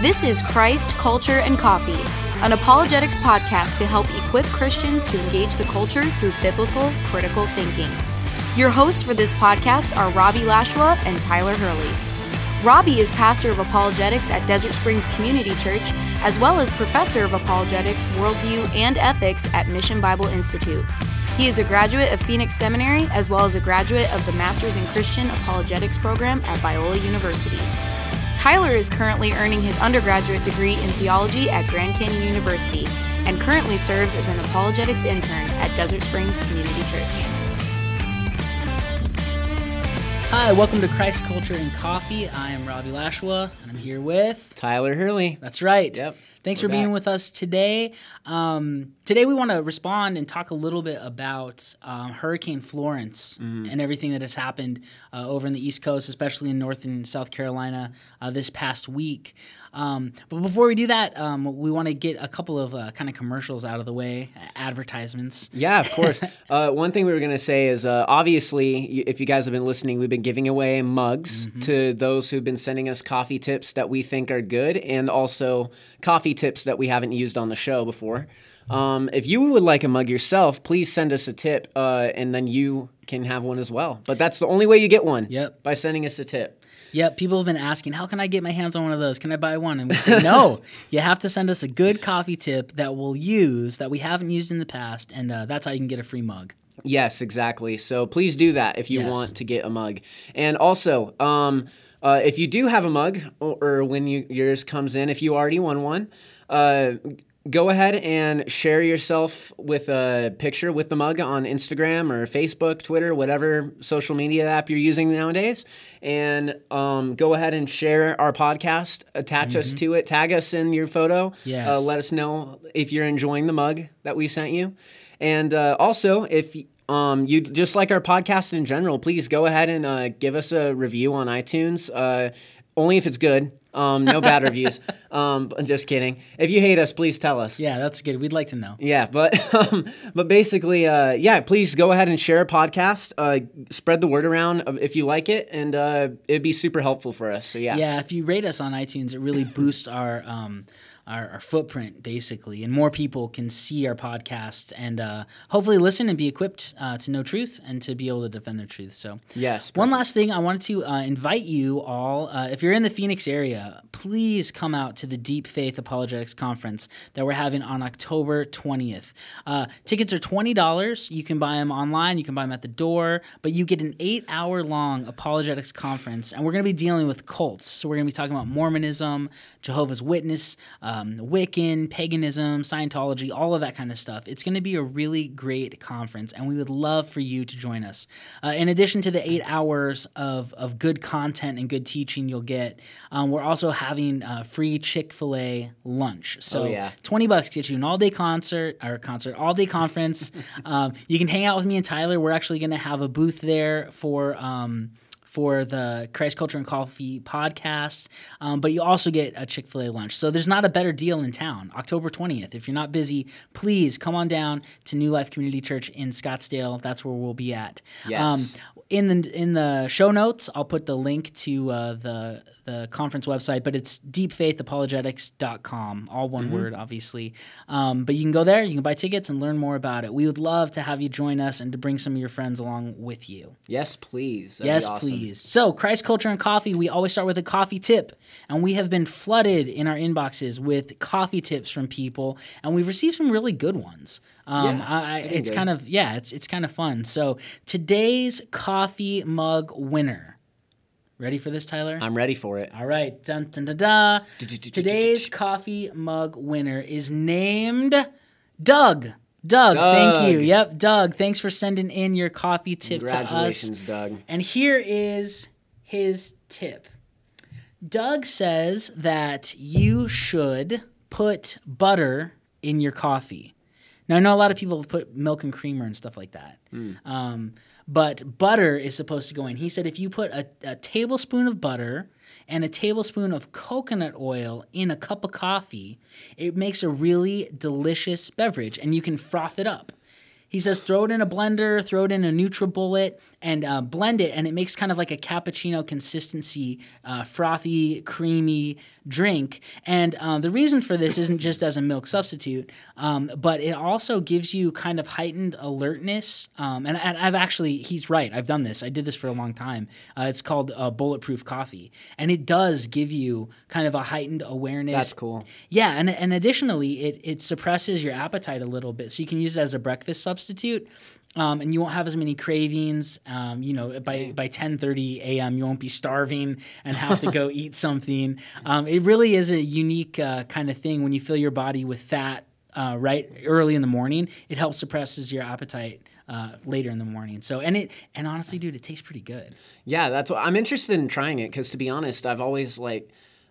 This is Christ, Culture, and Coffee, an apologetics podcast to help equip Christians to engage the culture through biblical, critical thinking. Your hosts for this podcast are Robbie Lashua and Tyler Hurley. Robbie is pastor of apologetics at Desert Springs Community Church, as well as professor of apologetics, worldview, and ethics at Mission Bible Institute. He is a graduate of Phoenix Seminary, as well as a graduate of the Masters in Christian Apologetics program at Biola University. Tyler is currently earning his undergraduate degree in theology at Grand Canyon University and currently serves as an apologetics intern at Desert Springs Community Church. Hi, welcome to Christ Culture and Coffee. I am Robbie Lashua, and I'm here with Tyler Hurley. That's right. Yep. Thanks We're for being with us today. Um, today, we want to respond and talk a little bit about um, Hurricane Florence Mm-hmm. and everything that has happened uh, over in the East Coast, especially in North and South Carolina uh, this past week. Um, but before we do that, um, we want to get a couple of uh, kind of commercials out of the way, advertisements. Yeah, of course. uh, one thing we were going to say is uh, obviously, if you guys have been listening, we've been giving away mugs Mm-hmm. to those who've been sending us coffee tips that we think are good and also coffee tips that we haven't used on the show before. Um, if you would like a mug yourself, please send us a tip uh, and then you can have one as well. But that's the only way you get one. Yep. By sending us a tip. Yep, people have been asking, how can I get my hands on one of those? Can I buy one? And we say, no, you have to send us a good coffee tip that we'll use that we haven't used in the past, and uh, that's how you can get a free mug. Yes, exactly. So please do that if you Yes. want to get a mug. And also, um, uh, if you do have a mug, or, or when you, yours comes in, if you already won one, uh, go ahead and share yourself with a picture with the mug on Instagram or Facebook, Twitter, whatever social media app you're using nowadays. And um, go ahead and share our podcast, attach us to it, tag us in your photo. Yes. Uh, let us know if you're enjoying the mug that we sent you. And uh, also, if um, you just like our podcast in general, please go ahead and uh, give us a review on iTunes. Uh, only if it's good. Um, no bad reviews. Um, I'm just kidding. If you hate us, please tell us. Yeah, that's good. We'd like to know. Yeah, but um, but basically, uh, yeah. Please go ahead and share a podcast. Uh, spread the word around if you like it, and uh, it'd be super helpful for us. So yeah, Yeah, if you rate us on iTunes, it really boosts our. Um, our, our footprint basically, and more people can see our podcast and uh, hopefully listen and be equipped uh, to know truth and to be able to defend their truth. So, Yes, One last thing, I wanted to uh, invite you all. Uh, if you're in the Phoenix area, please come out to the Deep Faith Apologetics Conference that we're having on October 20th. Uh, tickets are twenty dollars. You can buy them online. You can buy them at the door, but you get an eight-hour-long apologetics conference, and we're going to be dealing with cults. So we're going to be talking about Mormonism, Jehovah's Witness, um, Wiccan, paganism, Scientology, all of that kind of stuff. It's going to be a really great conference, and we would love for you to join us. Uh, in addition to the eight hours of, of good content and good teaching you'll get, um, we're also having uh, free Chick fil A lunch. So Oh, yeah. 20 bucks gets you an all day concert or concert, all day conference. um, you can hang out with me and Tyler. We're actually going to have a booth there for. Um, for the Christ Culture and Coffee podcast, um, but you also get a Chick fil A lunch. So there's not a better deal in town. October 20th. If you're not busy, please come on down to New Life Community Church in Scottsdale. That's where we'll be at. Yes. Um, in the in the show notes, I'll put the link to uh, the the conference website, but it's deepfaithapologetics.com, all one word, obviously. Um, but you can go there, you can buy tickets and learn more about it. We would love to have you join us and to bring some of your friends along with you. yes, please. That'd yes, awesome. please. So, Christ Culture and Coffee, we always start with a coffee tip, and we have been flooded in our inboxes with coffee tips from people, and we've received some really good ones. Um, Yeah, I, I, it's good. kind of yeah, it's it's kind of fun. So today's coffee mug winner. Ready for this, Tyler? I'm ready for it. All right. Dun, dun, dun, dun. Today's coffee mug winner is named Doug. Doug, thank you. Yep, Doug. Thanks for sending in your coffee tip to us. Congratulations, Doug. And here is his tip. Doug says that you should put butter in your coffee. Now, I know a lot of people put milk and creamer and stuff like that. Um, but butter is supposed to go in. He said if you put a, a tablespoon of butter and a tablespoon of coconut oil in a cup of coffee, it makes a really delicious beverage and you can froth it up. He says throw it in a blender, throw it in a NutriBullet, and uh, blend it, and it makes kind of like a cappuccino consistency, uh, frothy, creamy drink. And uh, the reason for this isn't just as a milk substitute, um, but it also gives you kind of heightened alertness. Um, and, and, I've actually, he's right. I've done this. I did this for a long time. Uh, it's called uh, Bulletproof Coffee, and it does give you kind of a heightened awareness. That's cool. Yeah, and and additionally, it it suppresses your appetite a little bit, so you can use it as a breakfast substitute. Um, and you won't have as many cravings. Um, you know, by by ten thirty a.m., you won't be starving and have to go eat something. Um, it really is a unique uh, kind of thing when you fill your body with fat uh, right early in the morning. It helps suppresses your appetite. Uh, later in the morning. So and it and honestly, dude, it tastes pretty good. Yeah, that's what I'm interested in trying it because to be honest, I've always like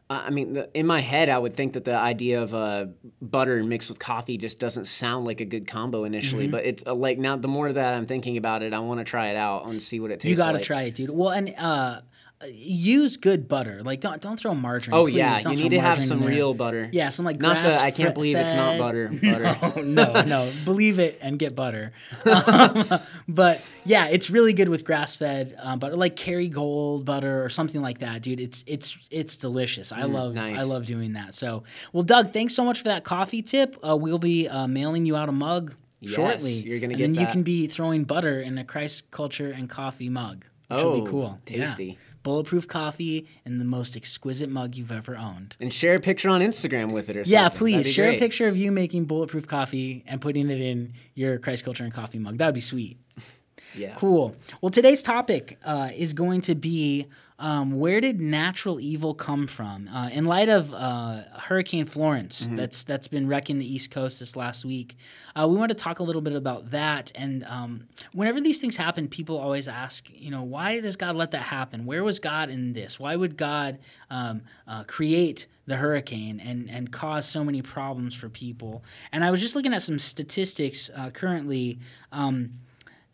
I mean, the, in my head, I would think that the idea of uh, butter mixed with coffee just doesn't sound like a good combo initially. Mm-hmm. But it's uh, like now, the more that I'm thinking about it, I want to try it out and see what it tastes. You got to like. try it, dude. Well, and uh, use good butter. Like don't don't throw margarine. Oh please. yeah, don't you need to have some real butter. Yeah, some like Not the I can't believe it's not butter. Butter. No, no, no. Believe it and get butter. Um, but yeah, it's really good with grass fed um, butter, like Kerrygold butter or something like that, dude. It's it's it's delicious. I love I Mm, love doing that. So, well, Doug, thanks so much for that coffee tip. Uh, we'll be uh, mailing you out a mug Yes, shortly. you're gonna and get then you can be throwing butter in a Christ culture and coffee mug. Which will Oh, be cool. Yeah. Bulletproof coffee in the most exquisite mug you've ever owned. and share a picture on Instagram with it or something. Yeah, please share great. a picture of you making bulletproof coffee and putting it in your Christ Culture and Coffee mug. That would be sweet. Yeah. Cool. Well, today's topic uh, is going to be um, where did natural evil come from? Uh, in light of uh, Hurricane Florence, Mm-hmm. that's that's been wrecking the East Coast this last week, uh, we want to talk a little bit about that. And um, whenever these things happen, people always ask, you know, why does God let that happen? Where was God in this? Why would God um, uh, create? the hurricane and and cause so many problems for people. And I was just looking at some statistics uh, currently. Um,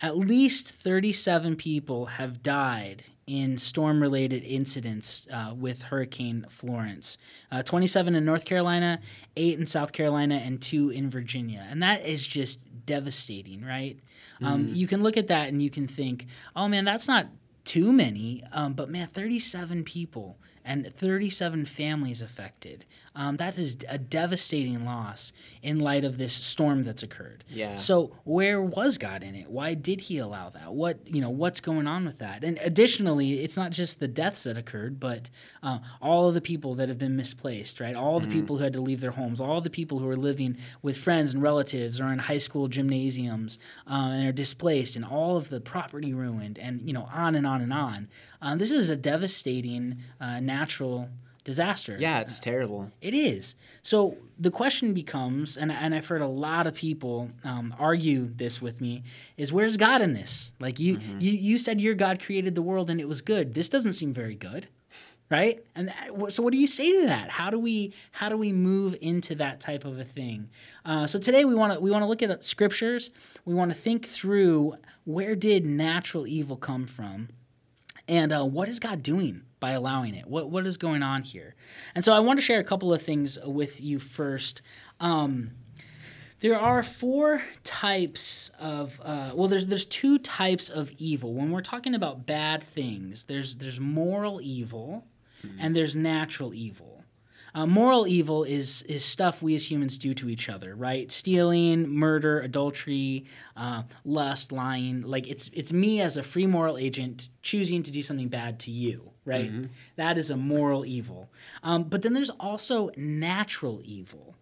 at least 37 people have died in storm related incidents uh, with Hurricane Florence. Uh, 27 in North Carolina, 8 in South Carolina, and 2 in Virginia. And that is just devastating, right? Um, you can look at that and you can think, oh man, that's not too many, um, but man, 37 people and 37 families affected. Um, that is a devastating loss in light of this storm that's occurred. Yeah. So where was God in it? Why did He allow that? What you know? What's going on with that? And additionally, it's not just the deaths that occurred, but uh, all of the people that have been misplaced. Right? All the people who had to leave their homes. All the people who are living with friends and relatives or in high school gymnasiums um, and are displaced, and all of the property ruined, and you know, on and on and on. Um, this is a devastating uh, natural disaster. Yeah, it's terrible. It is. So the question becomes, and, and I've heard a lot of people um, argue this with me, is where's God in this? Like you, you, you said your God created the world and it was good. This doesn't seem very good, right? And that, so, what do you say to that? How do we how do we move into that type of a thing? Uh, so today we want to we want to look at scriptures. We want to think through where did natural evil come from, and uh, what is God doing by allowing it? What what is going on here? And so I want to share a couple of things with you first. Um, there are four types of uh, well, there's there's two types of evil. When we're talking about bad things, there's there's moral evil, and there's natural evil. Uh, moral evil is is stuff we as humans do to each other, right? Stealing, murder, adultery, uh, lust, lying. Like it's it's me as a free moral agent choosing to do something bad to you, right? That is a moral evil. Um, but then there's also natural evil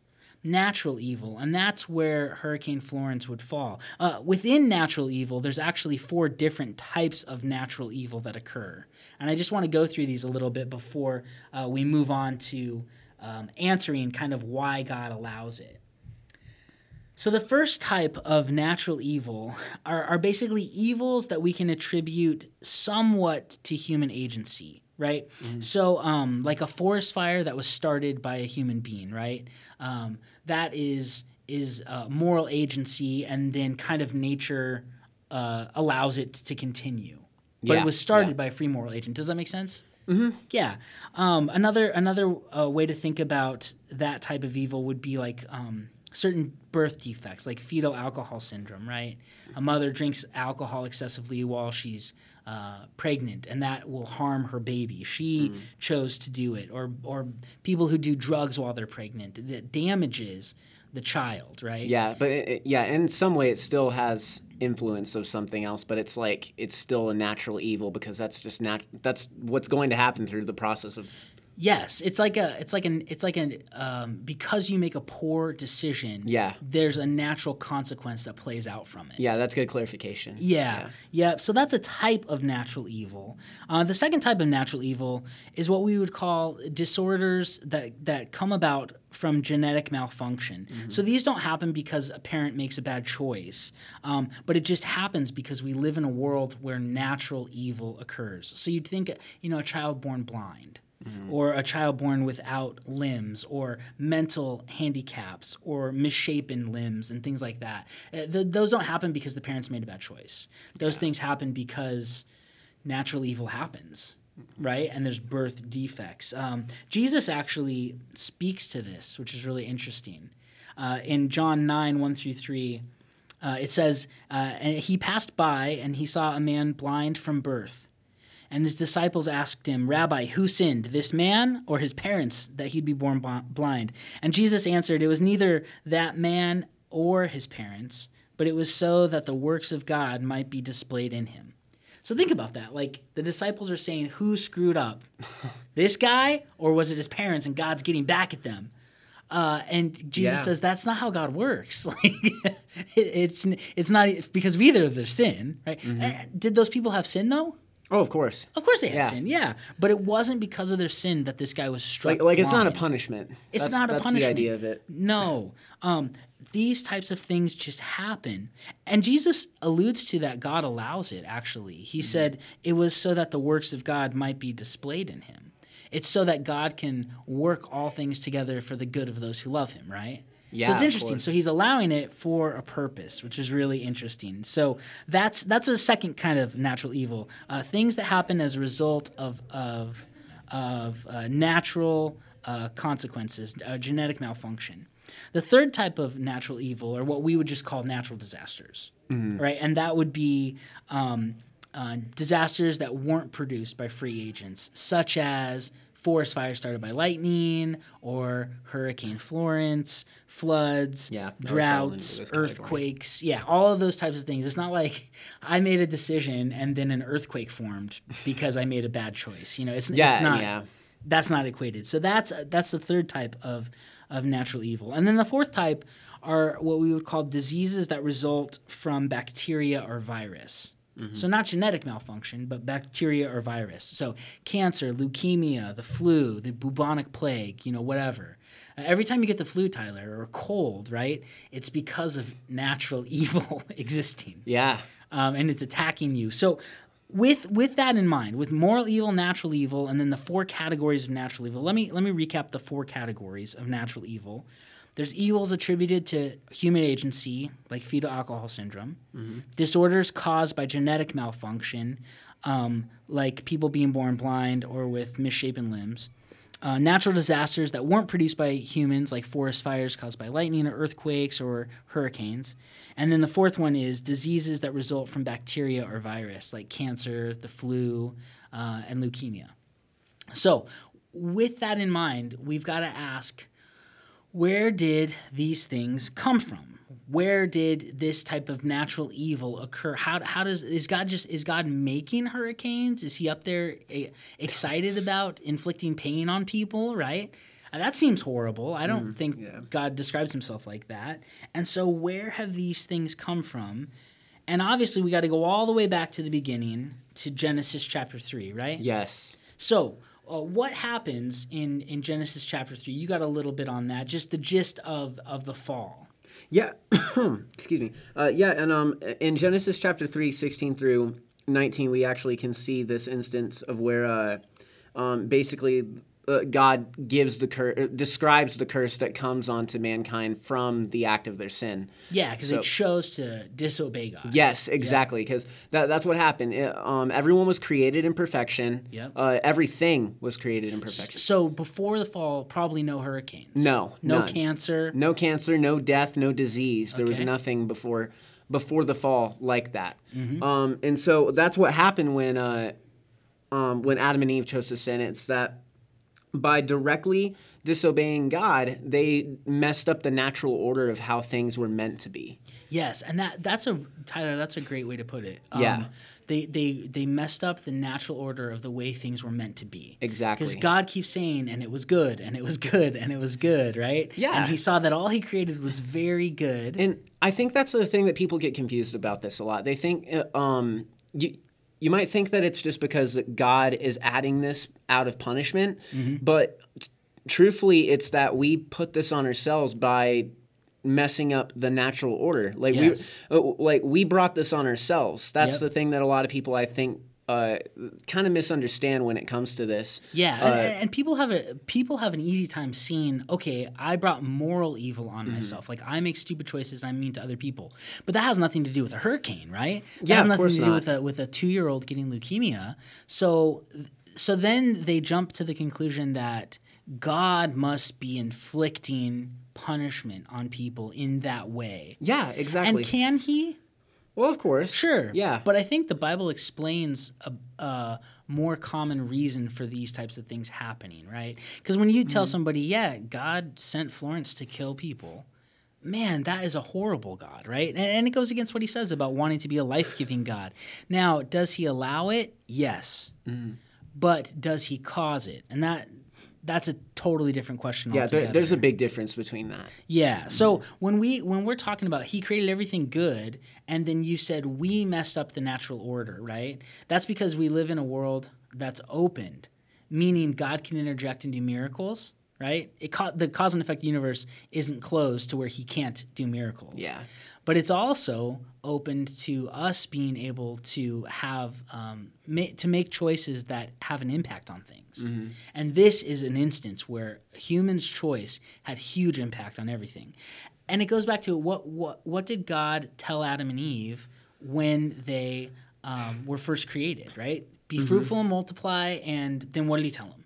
natural evil, and that's where Hurricane Florence would fall. Uh, within natural evil, there's actually four different types of natural evil that occur, and I just want to go through these a little bit before uh, we move on to um, answering kind of why God allows it. So, the first type of natural evil are, are basically evils that we can attribute somewhat to human agency, right? So, um, like a forest fire that was started by a human being, right? Um, that is is uh, moral agency, and then kind of nature uh, allows it to continue. But Yeah, it was started yeah. by a free moral agent. Does that make sense? Mm-hmm. Yeah. Um, another another uh, way to think about that type of evil would be like um, certain birth defects like fetal alcohol syndrome, right? A mother drinks alcohol excessively while she's uh, pregnant, and that will harm her baby. She Hmm. chose to do it, or or people who do drugs while they're pregnant that damages the child, right? Yeah, but it- yeah, in some way it still has influence of something else, but it's like it's still a natural evil because that's just nat- that's what's going to happen through the process of Yes, it's like a, it's like an, it's like an, um, because you make a poor decision. Yeah. There's a natural consequence that plays out from it. Yeah, that's good clarification. Yeah, yeah. So that's a type of natural evil. Uh, the second type of natural evil is what we would call disorders that that come about from genetic malfunction. So these don't happen because a parent makes a bad choice, um, but it just happens because we live in a world where natural evil occurs. So you'd think, you know, a child born blind. Or a child born without limbs, or mental handicaps, or misshapen limbs, and things like that. Uh, th- those don't happen because the parents made a bad choice. Those things happen because natural evil happens, right? And there's birth defects. Um, Jesus actually speaks to this, which is really interesting. Uh, in John 9, 1 through 3, uh, it says, uh, And he passed by, and he saw a man blind from birth. And his disciples asked him, Rabbi, who sinned, this man or his parents, that he'd be born blind? And Jesus answered, It was neither that man or his parents, but it was so that the works of God might be displayed in him. So think about that. Like the disciples are saying, Who screwed up? this guy, or was it his parents, and God's getting back at them? Uh, and Jesus Yeah. says that's not how God works. Like it, it's it's not because of either of their sin, right? Eh, Did those people have sin though? Oh, of course. Of course they had Yeah. sin, yeah. But it wasn't because of their sin that this guy was struck. Like, like it's not a blind. punishment. It's That's- not a that's punishment. the idea of it. No. Um, these types of things just happen. And Jesus alludes to that God allows it, actually. He Mm-hmm. said it was so that the works of God might be displayed in him. It's so that God can work all things together for the good of those who love him, right? So it's interesting. So he's allowing it for a purpose, which is really interesting. So that's that's a second kind of natural evil. Uh, things that happen as a result of of of uh, natural uh, consequences, uh, genetic malfunction. The third type of natural evil or what we would just call natural disasters, right? And that would be um, uh, disasters that weren't produced by free agents, such as forest fires started by lightning or Hurricane Florence, floods, Yeah, that would fall droughts, this category. earthquakes. Yeah, all of those types of things. It's not like I made a decision and then an earthquake formed because I made a bad choice. You know, it's, Yeah, it's not. yeah. That's not equated. So that's that's the third type of of natural evil. And then the fourth type are what we would call diseases that result from bacteria or virus. So not genetic malfunction, but bacteria or virus. So cancer, leukemia, the flu, the bubonic plague, you know, whatever. Uh, every time you get the flu, Tyler, or cold, right? It's because of natural evil existing Yeah. um, and it's attacking you. So, with with that in mind, with moral evil, natural evil, and then the four categories of natural evil, let me let me recap the four categories of natural evil. There's evils attributed to human agency, like fetal alcohol syndrome, disorders caused by genetic malfunction, um, like people being born blind or with misshapen limbs, uh, natural disasters that weren't produced by humans, like forest fires caused by lightning or earthquakes or hurricanes. And then the fourth one is diseases that result from bacteria or virus, like cancer, the flu, uh, and leukemia. So, with that in mind, we've got to ask where did these things come from? Where did this type of natural evil occur? How, how does is God just is God making hurricanes? Is he up there eh, excited about inflicting pain on people? Right? Uh, that seems horrible. I don't think God describes himself like that. And so, where have these things come from? And obviously, we got to go all the way back to the beginning to Genesis chapter three, right? Yes. So, uh, what happens in, in Genesis chapter 3? You got a little bit on that, just the gist of, of the fall. Yeah. Excuse me. Uh, yeah, and um, in Genesis chapter 3, 16 through 19, we actually can see this instance of where uh, um, basically uh, God gives the cur- uh, describes the curse that comes onto mankind from the act of their sin. Yeah, because So- it chose to disobey God. Yes, exactly. Because that, that's what happened. It, um, everyone was created in perfection. Yep. Uh, everything was created in perfection. So before the fall, probably no hurricanes. No, No none. cancer. No cancer, no death, no disease. There was nothing before before the fall like that. Mm-hmm. Um, and so that's what happened when uh, um, when Adam and Eve chose to sin. It's that by directly disobeying God, they messed up the natural order of how things were meant to be. Yes, and that that's a Tyler. That's a great way to put it. Um, Yeah. They they they messed up the natural order of the way things were meant to be. Exactly. Because God keeps saying, and it was good, and it was good, and it was good, right? Yeah. And He saw that all He created was very good. And I think that's the thing that people get confused about this a lot. They think uh, um, you you might think that it's just because God is adding this out of punishment, Mm-hmm. but t- truthfully, it's that we put this on ourselves by messing up the natural order. Like Yes. we uh, like we brought this on ourselves. That's Yep. the thing that a lot of people I think uh, kind of misunderstand when it comes to this. Yeah, Uh, and, and people have a people have an easy time seeing. Okay, I brought moral evil on Mm-hmm. myself. Like I make stupid choices and I'm mean to other people. But that has nothing to do with a hurricane, right? That Yeah, has nothing to do not. with a with a two year old getting leukemia. So so then they jump to the conclusion that God must be inflicting punishment on people in that way. Yeah, exactly. And can he? Well, of course. Sure. Yeah. But I think the Bible explains a, a more common reason for these types of things happening, right? Because when you Mm-hmm. tell somebody, yeah, God sent Florence to kill people, man, that is a horrible God, right? And, and it goes against what he says about wanting to be a life giving God. Now, does he allow it? Yes. Mm-hmm. But does he cause it? And that. That's a totally different question yeah, altogether. there, there's a big difference between that. Yeah. So when we when we're talking about he created everything good, and then you said we messed up the natural order, right? That's because we live in a world that's opened, meaning God can interject and do miracles, right? It ca- the cause and effect universe isn't closed to where he can't do miracles. Yeah. But it's also opened to us being able to have um, ma- to make choices that have an impact on things. And this is an instance where humans' choice had huge impact on everything. And it goes back to what what what did God tell Adam and Eve when they um, were first created? Right, be fruitful and multiply. And then what did He tell them?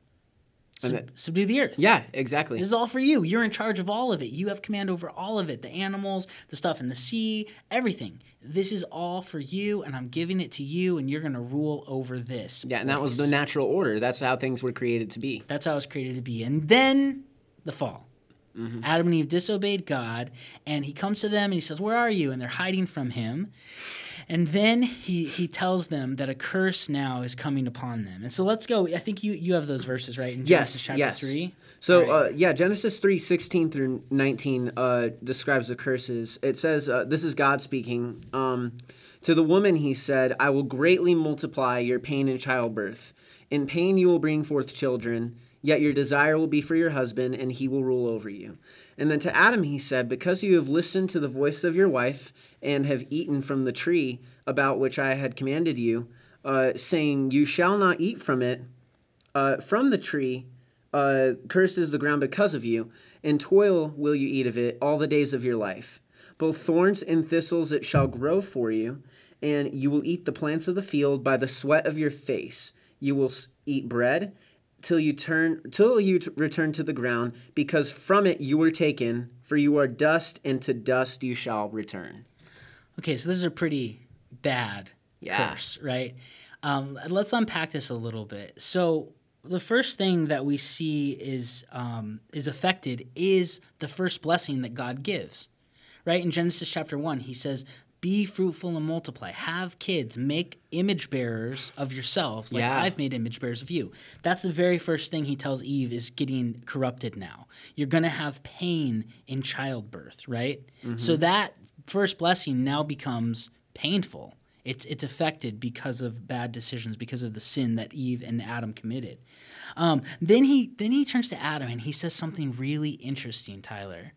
Sub- subdue the earth. Yeah, exactly. This is all for you. You're in charge of all of it. You have command over all of it the animals, the stuff in the sea, everything. This is all for you, and I'm giving it to you, and you're going to rule over this. Yeah, and that was the natural order. That's how things were created to be. That's how it was created to be. And then the fall. Mm-hmm. Adam and Eve disobeyed God, and he comes to them and he says, Where are you? And they're hiding from him. And then he, he tells them that a curse now is coming upon them. And so let's go. I think you, you have those verses, right? In Genesis Yes, chapter yes. 3. So right. uh, yeah, Genesis three sixteen through nineteen uh, describes the curses. It says, uh, "This is God speaking." Um, to the woman, He said, "I will greatly multiply your pain in childbirth. In pain you will bring forth children. Yet your desire will be for your husband, and he will rule over you." And then to Adam, He said, "Because you have listened to the voice of your wife and have eaten from the tree about which I had commanded you, uh, saying, You shall not eat from it." uh, from the tree, uh, cursed is the ground because of you, and toil will you eat of it all the days of your life. Both thorns and thistles it shall grow for you, and you will eat the plants of the field by the sweat of your face. You will eat bread till you turn till you t- return to the ground, because from it you were taken. For you are dust, and to dust you shall return. Okay, so this is a pretty bad Yeah. curse, right? Um, let's unpack this a little bit. So the first thing that we see is um, is affected is the first blessing that God gives, right? In Genesis chapter one, He says, "Be fruitful and multiply. Have kids. Make image bearers of yourselves, like Yeah. I've made image bearers of you." That's the very first thing He tells Eve is getting corrupted. Now you're going to have pain in childbirth, right? So that first blessing now becomes painful. It's it's affected because of bad decisions, because of the sin that Eve and Adam committed. Um, then he then he turns to Adam and he says something really interesting, Tyler.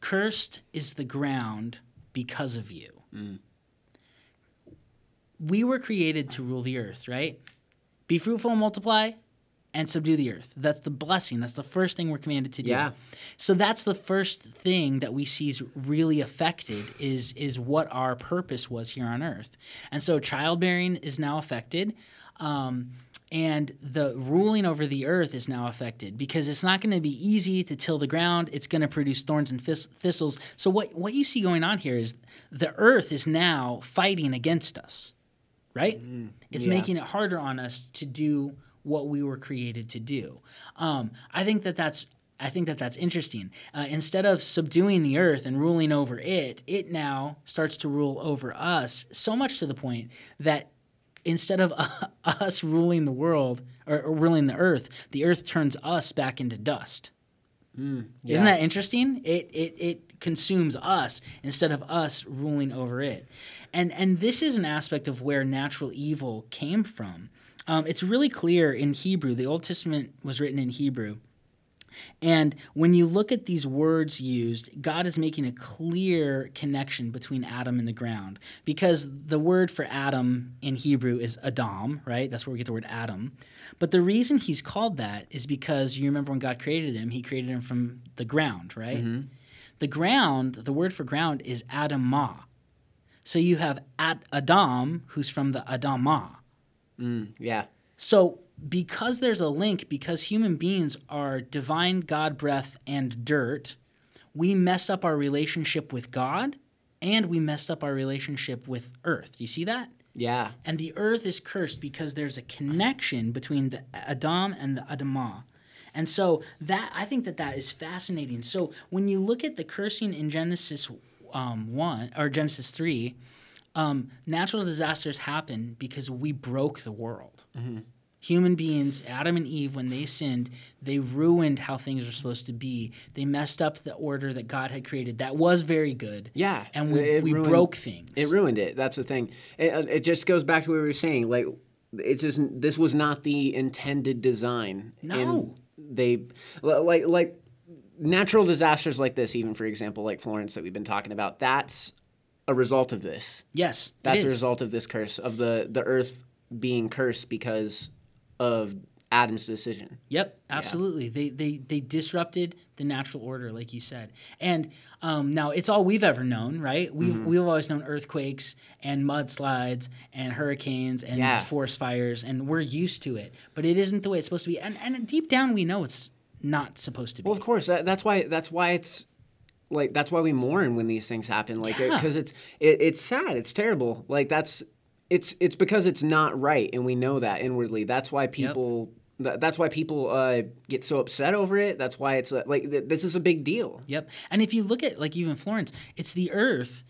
Cursed is the ground because of you. Mm. We were created to rule the earth, right? Be fruitful and multiply. and subdue the earth. That's the blessing. That's the first thing we're commanded to do. Yeah. So that's the first thing that we see is really affected is is what our purpose was here on earth. And so childbearing is now affected. Um, and the ruling over the earth is now affected because it's not going to be easy to till the ground. It's going to produce thorns and thist- thistles. So what what you see going on here is the earth is now fighting against us, right? It's yeah. making it harder on us to do what we were created to do. Um, I think that that's I think that that's interesting. Uh, instead of subduing the earth and ruling over it, it now starts to rule over us. So much to the point that instead of us ruling the world or, or ruling the earth, the earth turns us back into dust. Isn't that interesting? It, it it consumes us instead of us ruling over it, and and this is an aspect of where natural evil came from. Um, it's really clear in Hebrew. The Old Testament was written in Hebrew. And when you look at these words used, God is making a clear connection between Adam and the ground. Because the word for Adam in Hebrew is Adam, right? That's where we get the word Adam. But the reason he's called that is because you remember when God created him, he created him from the ground, right? Mm-hmm. The ground, the word for ground is Adamah. So you have Ad- Adam, who's from the Adamah. Mm, yeah. So, because there's a link, because human beings are divine God breath and dirt, we mess up our relationship with God and we messed up our relationship with earth. Do you see that? Yeah. And the earth is cursed because there's a connection between the Adam and the Adamah. And so that I think that that is fascinating. So when you look at the cursing in Genesis um, one or Genesis three, um, natural disasters happen because we broke the world. Human beings, Adam and Eve, when they sinned, they ruined how things were supposed to be. They messed up the order that God had created. That was very good. Yeah, and we, we ruined- broke things. It ruined it. That's the thing. It, uh, it just goes back to what we were saying. Like, it's just this was not the intended design. No. And they like like natural disasters like this, even for example, like Florence that we've been talking about. That's a result of this. yes, That's a result of this curse of the the earth being cursed because of Adam's decision. Yep, absolutely. They, they they disrupted the natural order, like you said. And um, now it's all we've ever known, right? We've Mm-hmm. we've always known earthquakes and mudslides and hurricanes and Yeah. forest fires, and we're used to it. But it isn't the way it's supposed to be. And and deep down, we know it's not supposed to be. Well, of course. That, that's why. That's why it's like that's why we mourn when these things happen. Like Yeah. because it's it, it's sad. It's terrible. Like that's it's it's because it's not right, and we know that inwardly. That's why people. tha- That's why people uh, get so upset over it. That's why it's uh, like th- this is a big deal. Yep. And if you look at like even Florence, it's the earth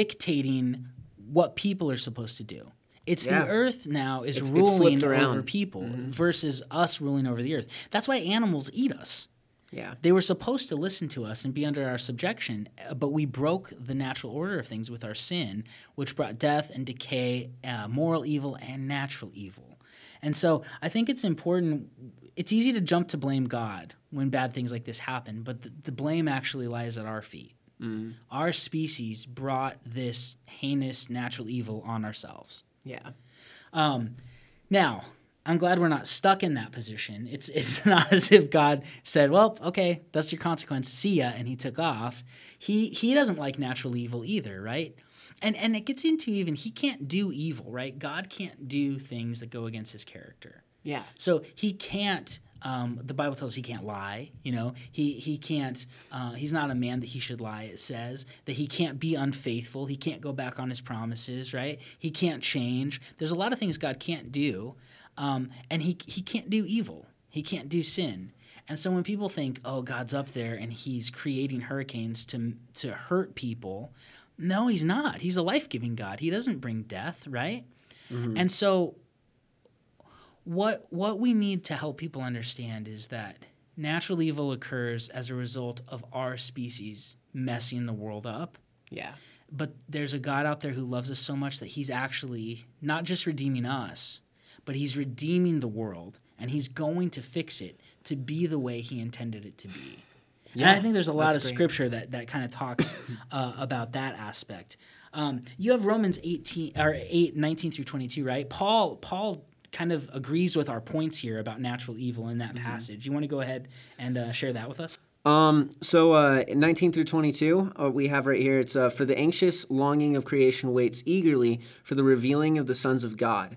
dictating what people are supposed to do. It's Yeah. the earth now is It's- it's ruling flipped over around. Mm-hmm. people versus us ruling over the earth. That's why animals eat us. Yeah. They were supposed to listen to us and be under our subjection, uh, but we broke the natural order of things with our sin, which brought death and decay, uh, moral evil and natural evil. And so I think it's important. It's easy to jump to blame God when bad things like this happen, but the, the blame actually lies at our feet. Our species brought this heinous natural evil on ourselves. Yeah. Now, I'm glad we're not stuck in that position. It's it's not as if God said, "Well, okay, that's your consequence. See ya," and he took off. He he doesn't like natural evil either, right? And and it gets into even he can't do evil, right? God can't do things that go against his character. Yeah. So he can't. Um, the Bible tells us he can't lie. You know, he he can't. Uh, he's not a man that he should lie. It says that he can't be unfaithful. He can't go back on his promises. Right? He can't change. There's a lot of things God can't do, um, and he he can't do evil. He can't do sin. And so when people think, "Oh, God's up there and He's creating hurricanes to to hurt people," no, He's not. He's a life giving God. He doesn't bring death. Right? And so what what we need to help people understand is that natural evil occurs as a result of our species messing the world up Yeah. but there's a god out there who loves us so much that he's actually not just redeeming us but he's redeeming the world and he's going to fix it to be the way he intended it to be Yeah, and I think there's a lot of great. scripture that, that kind of talks uh, about that aspect. Um, you have Romans 18 or 8, 19 through 22, right? Paul Paul kind of agrees with our points here about natural evil in that Mm-hmm. passage. You want to go ahead and uh, share that with us? Um, so uh, 19 through 22, uh, we have right here. It's uh, for the anxious longing of creation waits eagerly for the revealing of the sons of God.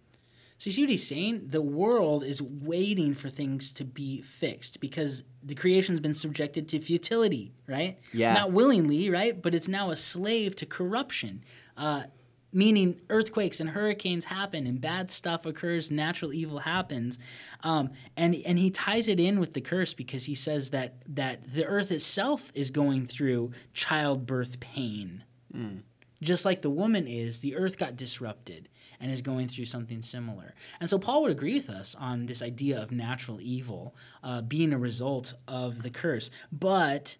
So you see what he's saying? The world is waiting for things to be fixed because the creation's been subjected to futility, right? Yeah. Not willingly, right? But it's now a slave to corruption. Uh, meaning earthquakes and hurricanes happen and bad stuff occurs, natural evil happens. Um, and and he ties it in with the curse because he says that that the earth itself is going through childbirth pain. Just like the woman is, the earth got disrupted and is going through something similar. And so Paul would agree with us on this idea of natural evil uh, being a result of the curse. But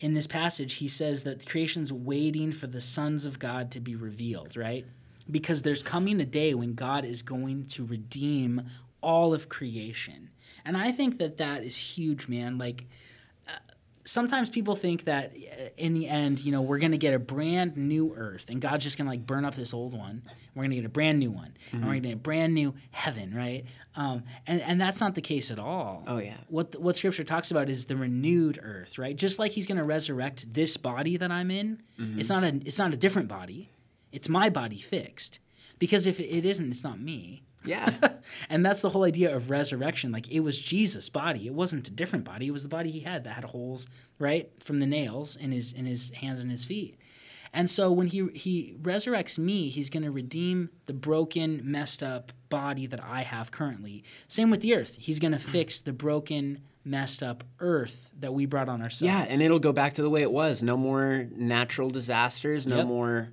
in this passage, he says that creation's waiting for the sons of God to be revealed, right? Because there's coming a day when God is going to redeem all of creation. And I think that that is huge, man. Like, sometimes people think that uh, in the end, you know, we're going to get a brand new earth and God's just going to like burn up this old one. We're going to get a brand new one and we're going to get a brand new heaven, right? Um, and, and that's not the case at all. Oh, yeah. What, what scripture talks about is the renewed earth, right? Just like he's going to resurrect this body that I'm in, it's not a, it's not a different body. It's my body fixed. Because if it isn't, it's not me. Yeah. and that's the whole idea of resurrection. Like it was Jesus' body. It wasn't a different body. It was the body he had that had holes, right, from the nails in his in his hands and his feet. And so when he he resurrects me, he's going to redeem the broken, messed up body that I have currently. Same with the earth. He's going to fix the broken, messed up earth that we brought on ourselves. Yeah, and it'll go back to the way it was. No more natural disasters, no Yep. more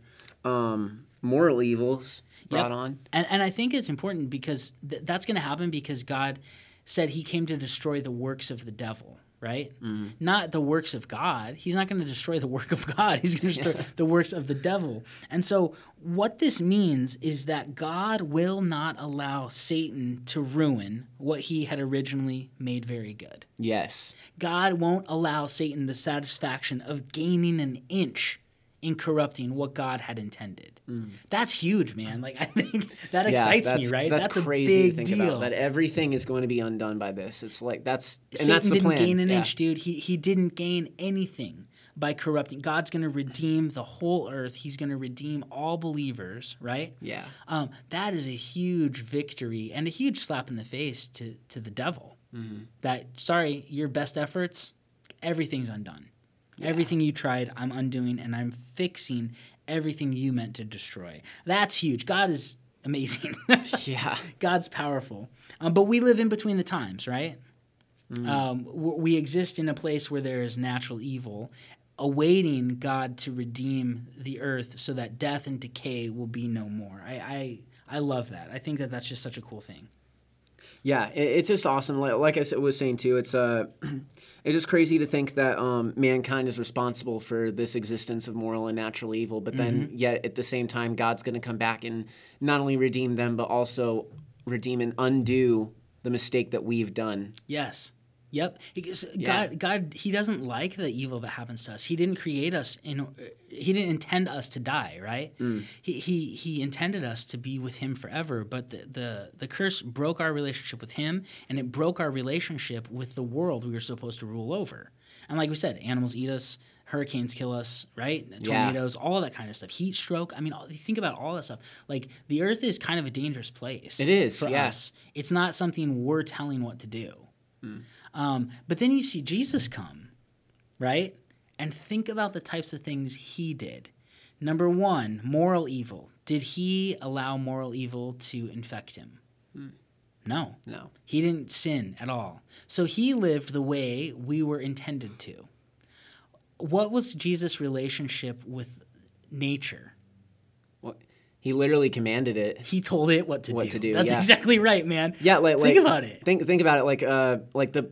um, moral evils brought Yep. on. And, and I think it's important because th- that's going to happen because God said he came to destroy the works of the devil, right? Mm-hmm. Not the works of God. He's not going to destroy the work of God. He's going to destroy the works of the devil. And so, what this means is that God will not allow Satan to ruin what he had originally made very good. Yes. God won't allow Satan the satisfaction of gaining an inch in corrupting what God had intended. That's huge, man. Like I think that excites me, that's, right? That's, a crazy big to think deal. about. That everything is going to be undone by this. It's like that's and Satan that's the didn't plan. gain an yeah. inch, dude. He he didn't gain anything by corrupting. God's going to redeem the whole earth. He's going to redeem all believers, right? Yeah. Um, that is a huge victory and a huge slap in the face to to the devil. Mm-hmm. That sorry, your best efforts, everything's undone. Everything you tried, I'm undoing, and I'm fixing everything you meant to destroy. That's huge. God is amazing. Yeah. God's powerful. Um, but we live in between the times, right? Um, we exist in a place where there is natural evil, awaiting God to redeem the earth so that death and decay will be no more. I, I, I love that. I think that that's just such a cool thing. Yeah, it's just awesome. Like, like I was saying too, it's uh, it's just crazy to think that um, mankind is responsible for this existence of moral and natural evil. But then, Mm-hmm. yet at the same time, God's going to come back and not only redeem them, but also redeem and undo the mistake that we've done. Yes. Yep. Because Yeah. God, God, He doesn't like the evil that happens to us. He didn't create us in. He didn't intend us to die, right? Mm. He, he He intended us to be with Him forever. But the, the the curse broke our relationship with Him, and it broke our relationship with the world we were supposed to rule over. And like we said, animals eat us. Hurricanes kill us, right? Tornadoes, all that kind of stuff. Heat stroke. I mean, think about all that stuff. Like the Earth is kind of a dangerous place. It is, for yeah. us. It's not something we're telling what to do. Mm. Um, but then you see Jesus come, right? And think about the types of things he did. Number one, moral evil. Did he allow moral evil to infect him? No. No. He didn't sin at all. So he lived the way we were intended to. What was Jesus' relationship with nature? He literally commanded it. He told it what to What do. to do, That's yeah. exactly right, man. Yeah, like, like think about it. Think think about it. Like uh, like the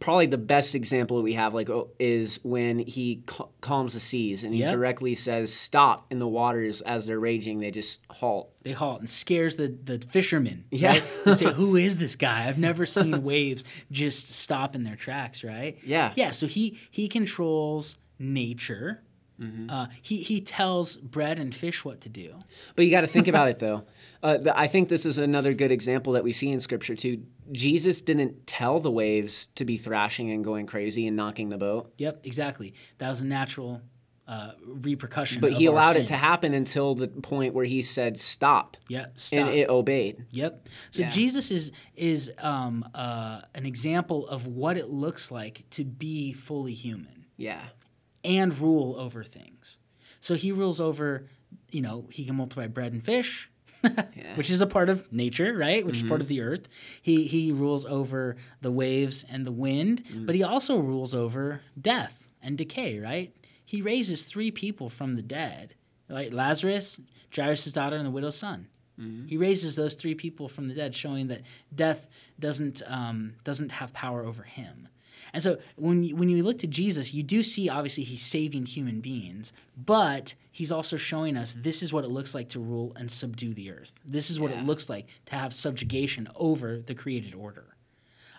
probably the best example we have like oh, is when he cal- calms the seas and he Yep. directly says stop in the waters as they're raging they just halt They halt and scares the, the fishermen. Yeah. Right? They say, Who is this guy? I've never seen waves just stop in their tracks, right? Yeah. Yeah. So he he controls nature. Mm-hmm. Uh, he he tells bread and fish what to do. But you got to think about it though. Uh, the, I think this is another good example that we see in Scripture too. Jesus didn't tell the waves to be thrashing and going crazy and knocking the boat, Yep, exactly. That was a natural uh, repercussion. but he allowed it to happen until the point where he said stop, Yeah, stop. and it obeyed. Yep. So Yeah. Jesus is is um, uh, an example of what it looks like to be fully human Yeah, and rule over things. So he rules over, you know, he can multiply bread and fish, which is a part of nature, right? Which is part mm-hmm. of the earth. He he rules over the waves and the wind, mm. but he also rules over death and decay, right? He raises three people from the dead, like Lazarus, Jairus' daughter, and the widow's son. Mm-hmm. He raises those three people from the dead, showing that death doesn't um, doesn't have power over him. And so when you, when you look to Jesus, you do see obviously he's saving human beings, but he's also showing us this is what it looks like to rule and subdue the earth. This is what Yeah. it looks like to have subjugation over the created order.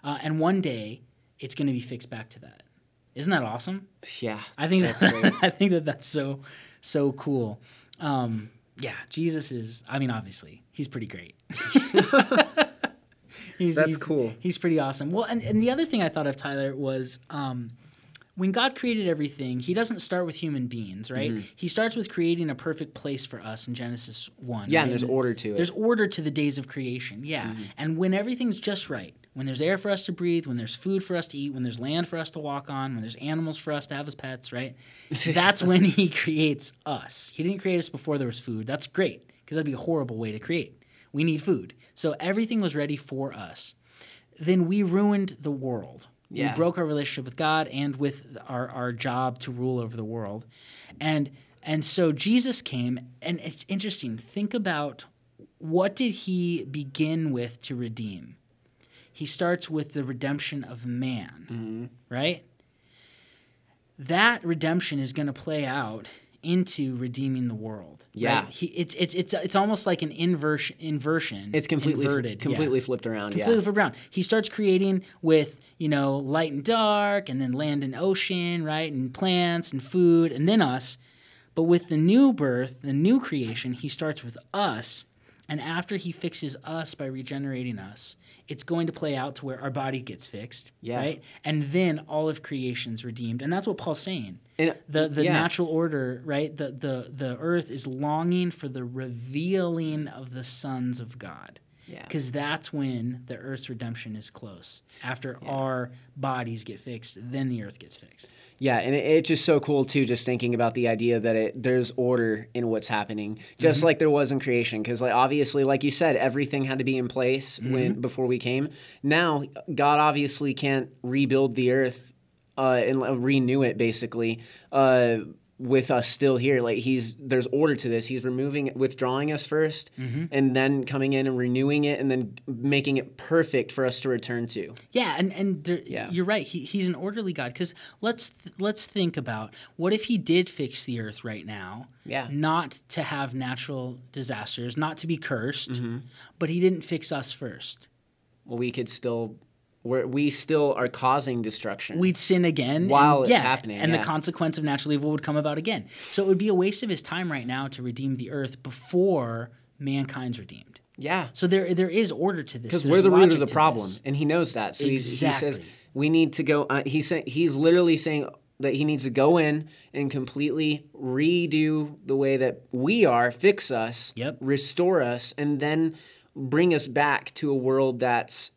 Uh, and one day it's going to be fixed back to that. Isn't that awesome? yeah. I think That's great. I think that that's so so cool. Um, yeah, Jesus is. I mean, obviously, he's pretty great. he's, That's he's- cool. He's pretty awesome. Well, and, and the other thing I thought of Tyler was um, when God created everything, He doesn't start with human beings, right? He starts with creating a perfect place for us in Genesis one. Mm-hmm. Yeah, right? and there's order to it. There's order to the days of creation. Yeah, Mm-hmm. and when everything's just right, when there's air for us to breathe, when there's food for us to eat, when there's land for us to walk on, when there's animals for us to have as pets, right? That's when He creates us. He didn't create us before there was food. That's great because that'd be a horrible way to create. We need food, so everything was ready for us. Then we ruined the world. Yeah. We broke our relationship with God and with our, our job to rule over the world. And and so Jesus came and it's interesting. Think about what did he begin with to redeem? He starts with the redemption of man, mm-hmm. right? That redemption is going to play out into redeeming the world. Yeah. right? He, it's it's it's it's almost like an inversion. Inversion. It's completely inverted. yeah completely flipped around. completely yeah. flipped around. He starts creating with you know light and dark, and then land and ocean, right, and plants and food, and then us. But with the new birth, the new creation, he starts with us, and after he fixes us by regenerating us, it's going to play out to where our body gets fixed, Yeah. right, and then all of creation's redeemed, and that's what Paul's saying. And, The the yeah. natural order, right? The the the earth is longing for the revealing of the sons of God. Yeah. Because that's when the earth's redemption is close. After our bodies get fixed, then the earth gets fixed. Yeah, and it, it's just so cool too, just thinking about the idea that it, there's order in what's happening, just like there was in creation. Because like obviously, like you said, everything had to be in place when before we came. Now, God obviously can't rebuild the earth uh, and renew it basically. Uh, with us still here, like he's there's order to this. He's removing, withdrawing us 1st and then coming in and renewing it, and then making it perfect for us to return to. Yeah, and and there, Yeah. you're right. He, he's an orderly God. Because let's let's think about what if he did fix the earth right now. Yeah. Not to have natural disasters, not to be cursed, Mm-hmm. but he didn't fix us first. Well, we could still, we're, we still are causing destruction. We'd sin again While and, it's yeah, happening, and yeah. the consequence of natural evil would come about again. So it would be a waste of his time right now to redeem the earth before mankind's redeemed. yeah. So there there is order to this. because we're the root of the problem, this. and he knows that. So he's, he says we need to go. Uh, he's saying he's literally saying that he needs to go in and completely redo the way that we are, fix us, Yep. restore us, and then bring us back to a world that's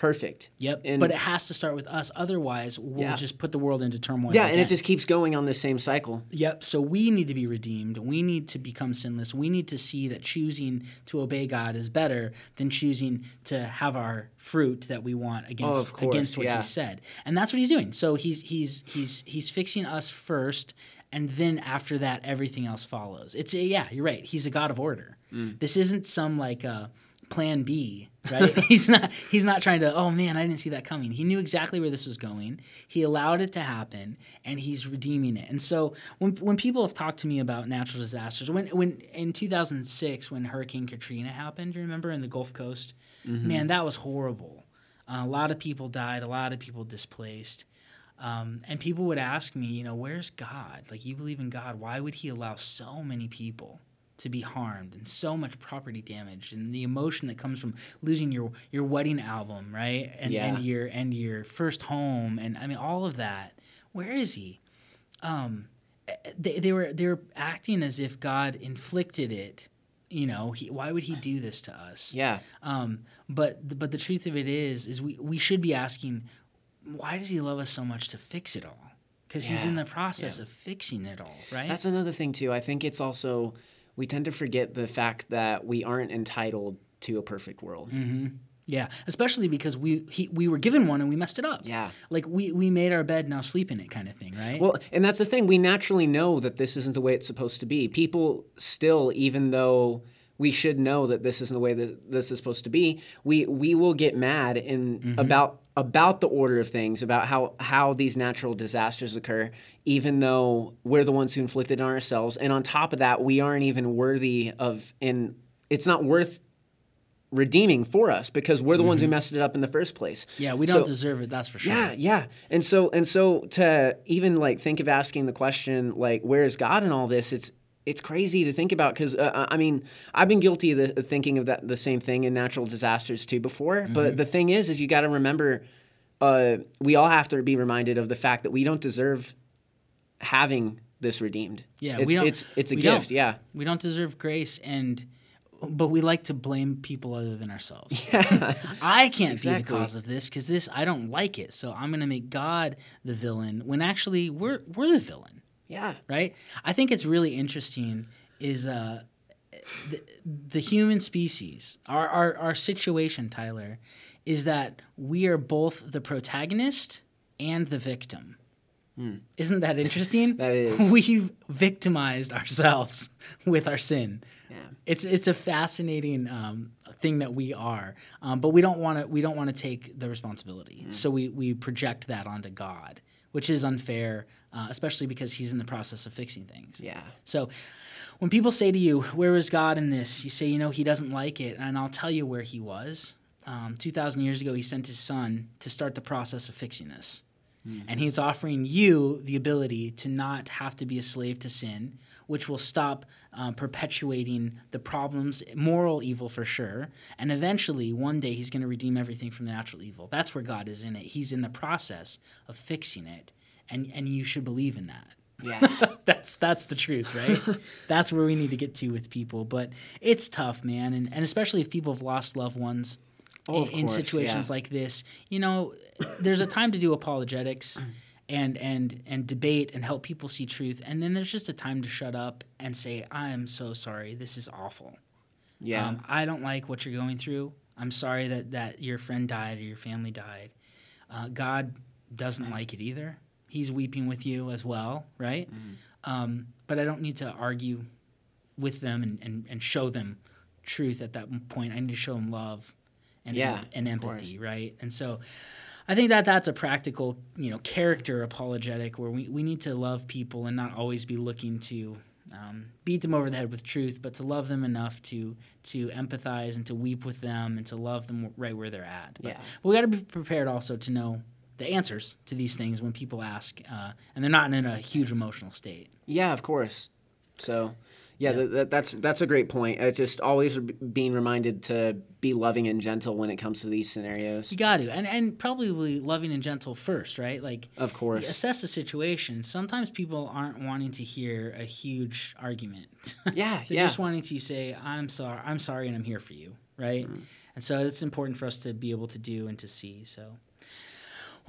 perfect. Yep. And, but it has to start with us. Otherwise, we'll Yeah. just put the world into turmoil. yeah, and it just keeps going on this same cycle. Yep. So we need to be redeemed. We need to become sinless. We need to see that choosing to obey God is better than choosing to have our fruit that we want against Oh, against what yeah. He said. And that's what He's doing. So He's He's He's He's fixing us first, and then after that, everything else follows. It's a, yeah, you're right. He's a God of order. Mm. This isn't some like. Uh, plan B, right? he's not he's not trying to, oh man, I didn't see that coming. He knew exactly where this was going. He allowed it to happen and he's redeeming it. And so when when people have talked to me about natural disasters, when when in 2006 when Hurricane Katrina happened, you remember in the Gulf Coast? Man, that was horrible. Uh, a lot of people died, a lot of people displaced. Um, and people would ask me, you know, where's God? Like, you believe in God. Why would He allow so many people to be harmed and so much property damaged and the emotion that comes from losing your your wedding album, right? And, Yeah. and your and your first home, and I mean all of that. Where is He? Um, they, they were they were acting as if God inflicted it. You know, he, why would He do this to us? Yeah. Um, but but the truth of it is, is we we should be asking, why does he love us so much to fix it all? Because he's in the process yeah. of fixing it all, right? That's another thing too. I think it's also we tend to forget the fact that we aren't entitled to a perfect world. Mm-hmm. yeah, especially because we he, we were given one and we messed it up. Yeah. like we we made our bed, now sleep in it, kind of thing, right? Well, and that's the thing. We naturally know that this isn't the way it's supposed to be. People still, even though we should know that this isn't the way that this is supposed to be, we we will get mad in mm-hmm. about about the order of things, about how how these natural disasters occur, even though we're the ones who inflicted it on ourselves. And on top of that, we aren't even worthy of, and it's not worth redeeming for us because we're the ones who mm-hmm. messed it up in the first place. yeah, we don't So- deserve it. That's for sure. yeah, yeah. And so and so to even like think of asking the question like where is God in all this? It's it's crazy to think about because uh, I mean I've been guilty of, the, of thinking of that the same thing in natural disasters too before. Mm-hmm. But the thing is, is you got to remember, uh, we all have to be reminded of the fact that we don't deserve having this redeemed. Yeah, it's, we don't. It's it's a gift. don't. Yeah. we don't deserve grace, and but we like to blame people other than ourselves. Yeah. I can't be the cause of this because this I don't like it, so I'm going to make God the villain when actually we're we're the villain, Yeah. right? I think it's really interesting is uh, the, the human species, our, our our situation, Tyler, is that we are both the protagonist and the victim. Isn't that interesting? Hmm. That is. We've victimized ourselves with our sin. Yeah. It's it's a fascinating um, thing that we are, um, but we don't want to we don't want to take the responsibility. Hmm. So we we project that onto God, which is unfair, uh, especially because He's in the process of fixing things. Yeah. So when people say to you, "Where is God in this?" you say, "You know, He doesn't like it," and I'll tell you where He was. Um, Two thousand years ago, He sent His Son to start the process of fixing this. And he's offering you the ability to not have to be a slave to sin, which will stop um, perpetuating the problems, moral evil for sure. And eventually, one day, he's going to redeem everything from the natural evil. That's where God is in it. He's in the process of fixing it. And, and you should believe in that Yeah. that's that's the truth, right? that's where we need to get to with people. But it's tough, man, and, and especially if people have lost loved ones Oh, in, of in situations yeah. like this. You know, there's a time to do apologetics and and and debate and help people see truth, and then there's just a time to shut up and say, "I am so sorry. This is awful. Yeah. Um, I don't like what you're going through. I'm sorry that that your friend died or your family died. Uh, God doesn't like it either. He's weeping with you as well, right? Mm-hmm. Um, but I don't need to argue with them and, and, and show them truth at that point. I need to show them love and, Yeah, and of empathy, right? And so I think that that's a practical, you know, character apologetic where we, we need to love people and not always be looking to um, beat them over the head with truth, but to love them enough to to empathize and to weep with them and to love them right where they're at. But, Yeah. but we got to be prepared also to know the answers to these things when people ask, uh, and they're not in a huge emotional state. Yeah, of course. So, yeah, th- th- that's that's a great point. It's just always re- being reminded to be loving and gentle when it comes to these scenarios. You got to, and and probably loving and gentle first, right? Like Of course. assess the situation. Sometimes people aren't wanting to hear a huge argument. Yeah, They're yeah. just wanting to say, "I'm sorry, I'm sorry, and I'm here for you," right? Mm. And so it's important for us to be able to do and to see. So,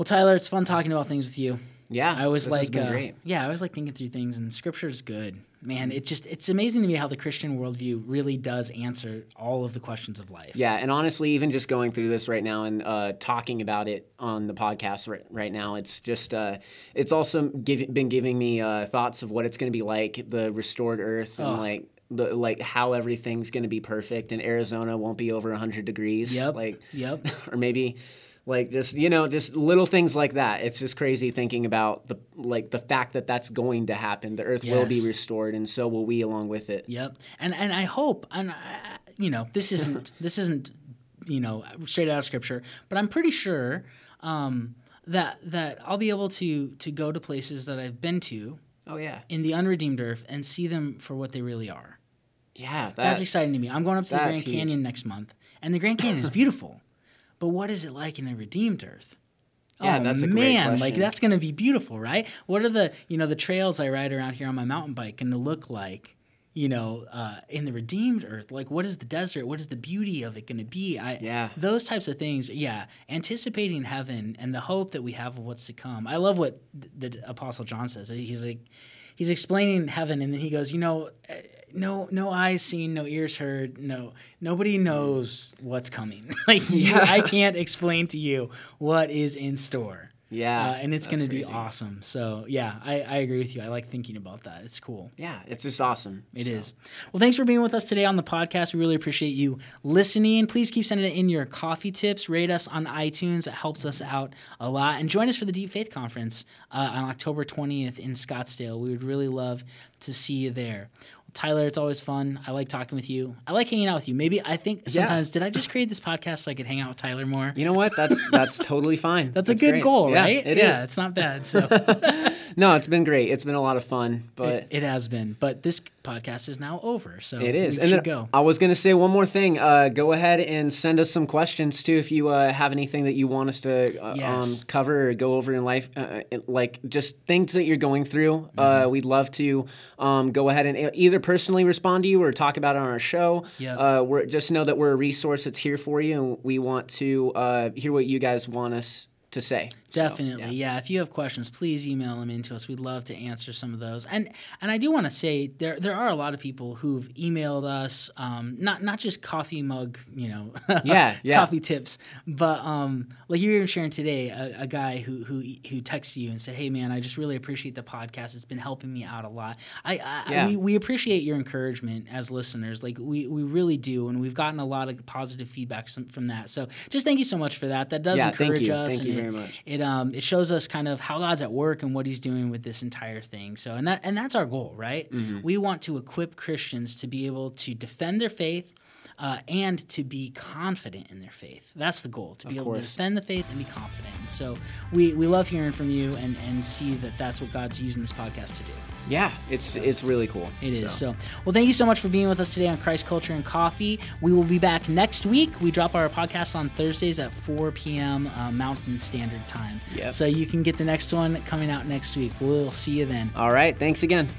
well, Tyler, it's fun talking about things with you. Yeah, I was like, been uh, great. yeah, I was like thinking through things, and Scripture is good, man. It just it's amazing to me how the Christian worldview really does answer all of the questions of life. Yeah, and honestly, even just going through this right now and uh, talking about it on the podcast right, right now, it's just uh, it's also give, been giving me uh, thoughts of what it's going to be like the restored Earth and Oh. like the like how everything's going to be perfect and Arizona won't be over 100 degrees. Yep. Like Yep. or maybe like just you know just little things like that. It's just crazy thinking about the like the fact that that's going to happen. The earth will be restored and so will we along with it. Yep. And and I hope and I, you know this isn't this isn't you know straight out of scripture, but I'm pretty sure um, that that I'll be able to to go to places that I've been to Oh yeah. in the unredeemed earth and see them for what they really are. Yeah, that, That's exciting to me. I'm going up to the Grand huge. Canyon next month, and the Grand Canyon is beautiful. But what is it like in a redeemed earth? Yeah, oh that's a great man, like that's going to be beautiful, right? What are the you know the trails I ride around here on my mountain bike going to look like? You know, uh, in the redeemed earth, like what is the desert? What is the beauty of it going to be? I, Yeah. those types of things. Yeah, anticipating heaven and the hope that we have of what's to come. I love what the, the Apostle John says. He's like, he's explaining heaven, and then he goes, you know, no, no eyes seen, no ears heard, no, nobody knows what's coming. like, you- I can't explain to you what is in store. Yeah, uh, and it's going that's to be awesome. So yeah, I, I agree with you. I like thinking about that. It's cool. Yeah, it's just awesome. It So, is. Well, thanks for being with us today on the podcast. We really appreciate you listening. Please keep sending in your coffee tips. Rate us on iTunes. It helps us out a lot. And join us for the Deep Faith Conference uh, on October 20th in Scottsdale. We would really love to see you there. Tyler, it's always fun. I like talking with you. I like hanging out with you. Maybe I think sometimes did I just create this podcast so I could hang out with Tyler more? You know what? That's that's totally fine. That's a good great. goal, Yeah, right? It yeah, is. it's not bad. So No, it's been great. It's been a lot of fun, but it, it has been. But this podcast is now over. So It is. And should go. I was going to say one more thing. Uh, go ahead and send us some questions too if you uh, have anything that you want us to uh, um, cover or go over in life, uh, uh, like just things that you're going through. Uh, Mm-hmm. we'd love to um, go ahead and either personally respond to you or talk about it on our show. Yep. Uh, we're just know that we're a resource that's here for you, and we want to uh, hear what you guys want us to say. So, Definitely, yeah. If you have questions, please email them into us. We'd love to answer some of those. And and I do want to say there there are a lot of people who've emailed us, um, not not just coffee mug, you know, Yeah, yeah. coffee tips, but um, like you were sharing today, a, a guy who who who texted you and said, "Hey man, I just really appreciate the podcast. It's been helping me out a lot." I, I Yeah. we, we appreciate your encouragement as listeners. Like we we really do, and we've gotten a lot of positive feedback from that. So just thank you so much for that. That does Yeah, encourage us. Thank and very much. it um it shows us kind of how God's at work and what He's doing with this entire thing. So and that and that's our goal, right? Mm-hmm. We want to equip Christians to be able to defend their faith. Uh, and to be confident in their faith. That's the goal, to be able to defend the faith and be confident. And so we, we love hearing from you and, and see that that's what God's using this podcast to do. Yeah, it's it's really cool. It is. So. well, thank you so much for being with us today on Christ Culture and Coffee. We will be back next week. We drop our podcast on Thursdays at 4 p.m. Uh, Mountain Standard Time. Yep. So you can get the next one coming out next week. We'll see you then. All right. Thanks again.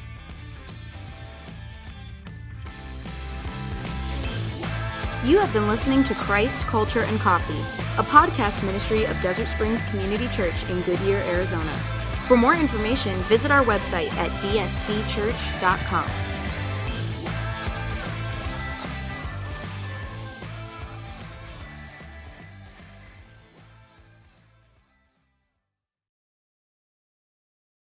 You have been listening to Christ, Culture, and Coffee, a podcast ministry of Desert Springs Community Church in Goodyear, Arizona. For more information, visit our website at dscchurch.com.